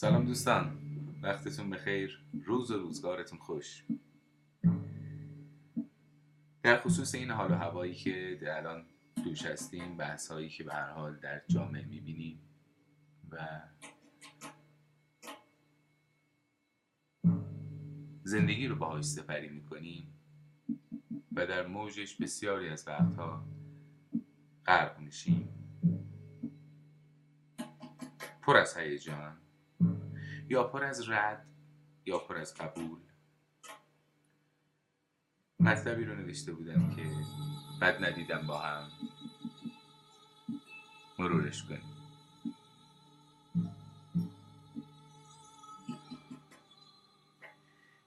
سلام دوستان. وقتتون بخیر. روز و روزگارتون خوش. در خصوص این حال و هوایی که در الان توش هستیم بحث هایی که به هر حال در جامعه می‌بینیم و زندگی رو باهاش سپری می‌کنیم و در موجش بسیاری از وقتها غرق میشیم. پر از هیجان یا پر از رد یا پر از قبول. مطلبی رو نوشته بودم که بد ندیدم با هم مرورش کنیم.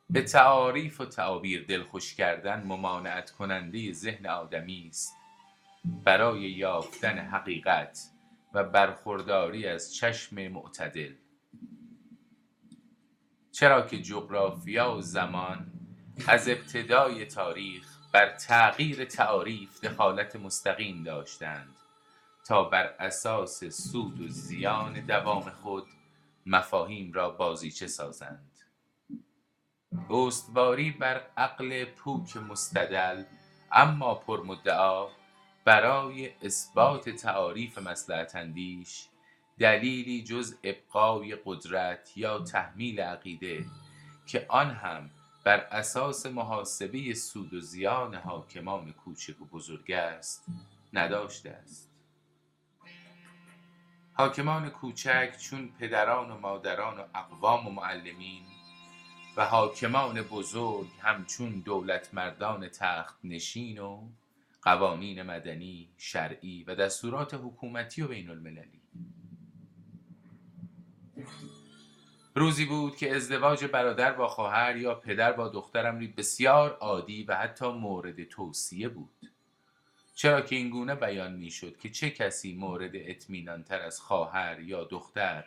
به تعاریف و تعابیر دلخوش کردن ممانعت کننده ذهن آدمی است. برای یافتن حقیقت و برخورداری از چشم معتدل. چرا که جغرافیا و زمان از ابتدای تاریخ بر تغییر تعاریف دخالت مستقیم داشتند تا بر اساس سود و زیان دوام خود مفاهیم را بازیچه سازند. استواری بر عقل پوک مستدل اما پرمدعا برای اثبات تعاریف مسلحت اندیش دلیلی جز ابقای قدرت یا تحمیل عقیده که آن هم بر اساس محاسبه سود و زیان حاکمان کوچک و بزرگ است نداشته است. حاکمان کوچک چون پدران و مادران و اقوام و معلمین و حاکمان بزرگ همچون دولت مردان تخت نشین و قوانین مدنی، شرعی و دستورات حکومتی و بین المللی روزی بود که ازدواج برادر با خواهر یا پدر با دختر امری بسیار عادی و حتی مورد توصیه بود. چرا که این گونه بیان می شد که چه کسی مورد اطمینان تر از خواهر یا دختر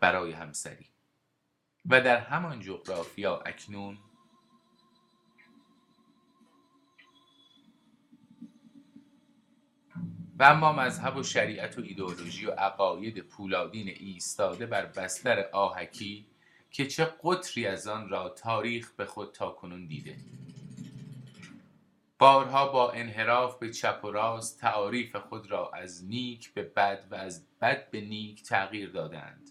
برای همسری. و در همان جغرافیا اکنون و اما مذهب و شریعت و ایدئولوژی و عقاید پولادین ایستاده بر بستر آهکی که چه قطری از آن را تاریخ به خود تا کنون دیده. بارها با انحراف به چپ و راست تعاریف خود را از نیک به بد و از بد به نیک تغییر دادند.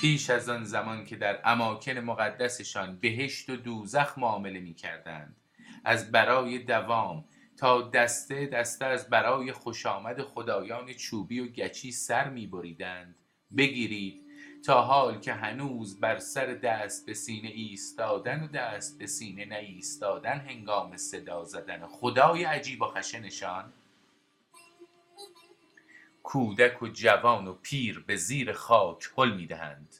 پیش از آن زمان که در اماکن مقدسشان بهشت و دوزخ معامله می کردند از برای دوام تا دسته دسته از برای خوش آمد خدایان چوبی و گچی سر می بریدند بگیرید تا حال که هنوز بر سر دست به سینه ایستادن و دست به سینه هنگام صدا زدن. خدای عجیب و خشنشان کودک و جوان و پیر به زیر خاک حل می‌دهند.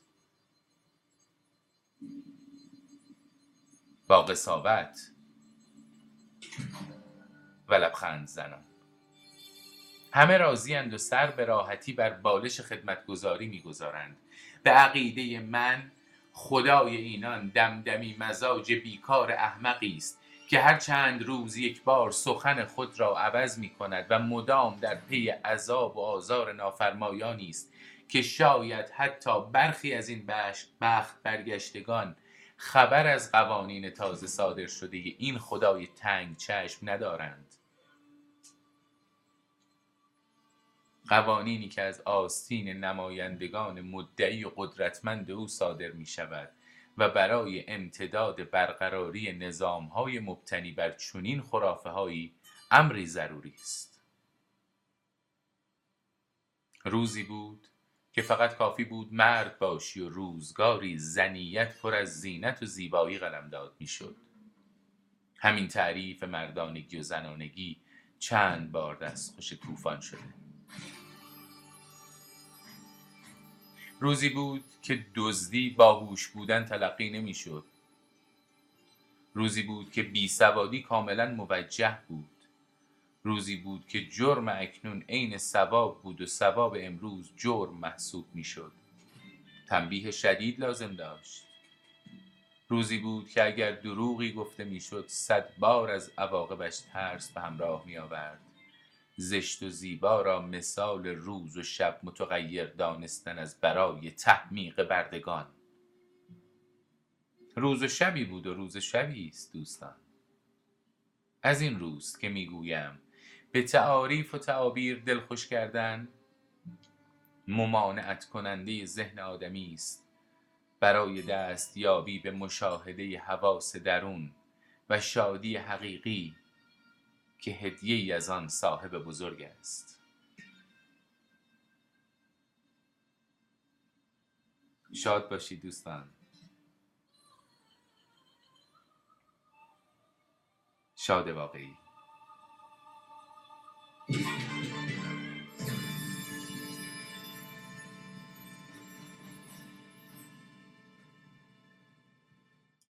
با قصاوت. و لبخند زنان. همه راضیند و سر به راحتی بر بالش خدمتگذاری می‌گذارند. به عقیده من خدای اینان دمدمی مزاج بیکار احمقی است که هر چند روز یک بار سخن خود را عوض می کند و مدام در پی عذاب و آزار نافرمایانی است که شاید حتی برخی از این بخت برگشتگان خبر از قوانین تازه صادر شده این خدای تنگ چشم ندارند. قوانینی که از آستین نمایندگان مدعی و قدرتمند او صادر می شود و برای امتداد برقراری نظام های مبتنی بر چنین خرافه هایی امری ضروری است. روزی بود که فقط کافی بود مرد باشی و روزگاری زنیت پر از زینت و زیبایی قلمداد می‌شد. همین تعریف مردانگی و زنانگی چند بار دست خوش طوفان شده. روزی بود که دزدی باهوش بودن تلقی نمی‌شد. روزی بود که بی سوادی کاملا موجه بود. روزی بود که جرم اکنون عین ثواب بود و ثواب امروز جرم محسوب می‌شد. تنبیه شدید لازم داشت. روزی بود که اگر دروغی گفته می‌شد صد بار از عواقبش ترس به همراه می آورد زشت و زیبا را مثال روز و شب متغیر دانستن از برای تحمیق بردگان. روز و شبی بود و روز شبی است دوستان. از این روز که می‌گویم به تعاریف و تعابیر دلخوش کردن ممانعت کننده ذهن آدمی است. برای دست یابی به مشاهده حواس درون و شادی حقیقی که هدیه ای از آن صاحب بزرگ است. شاد باشید دوستان. شاد واقعی. Thank you.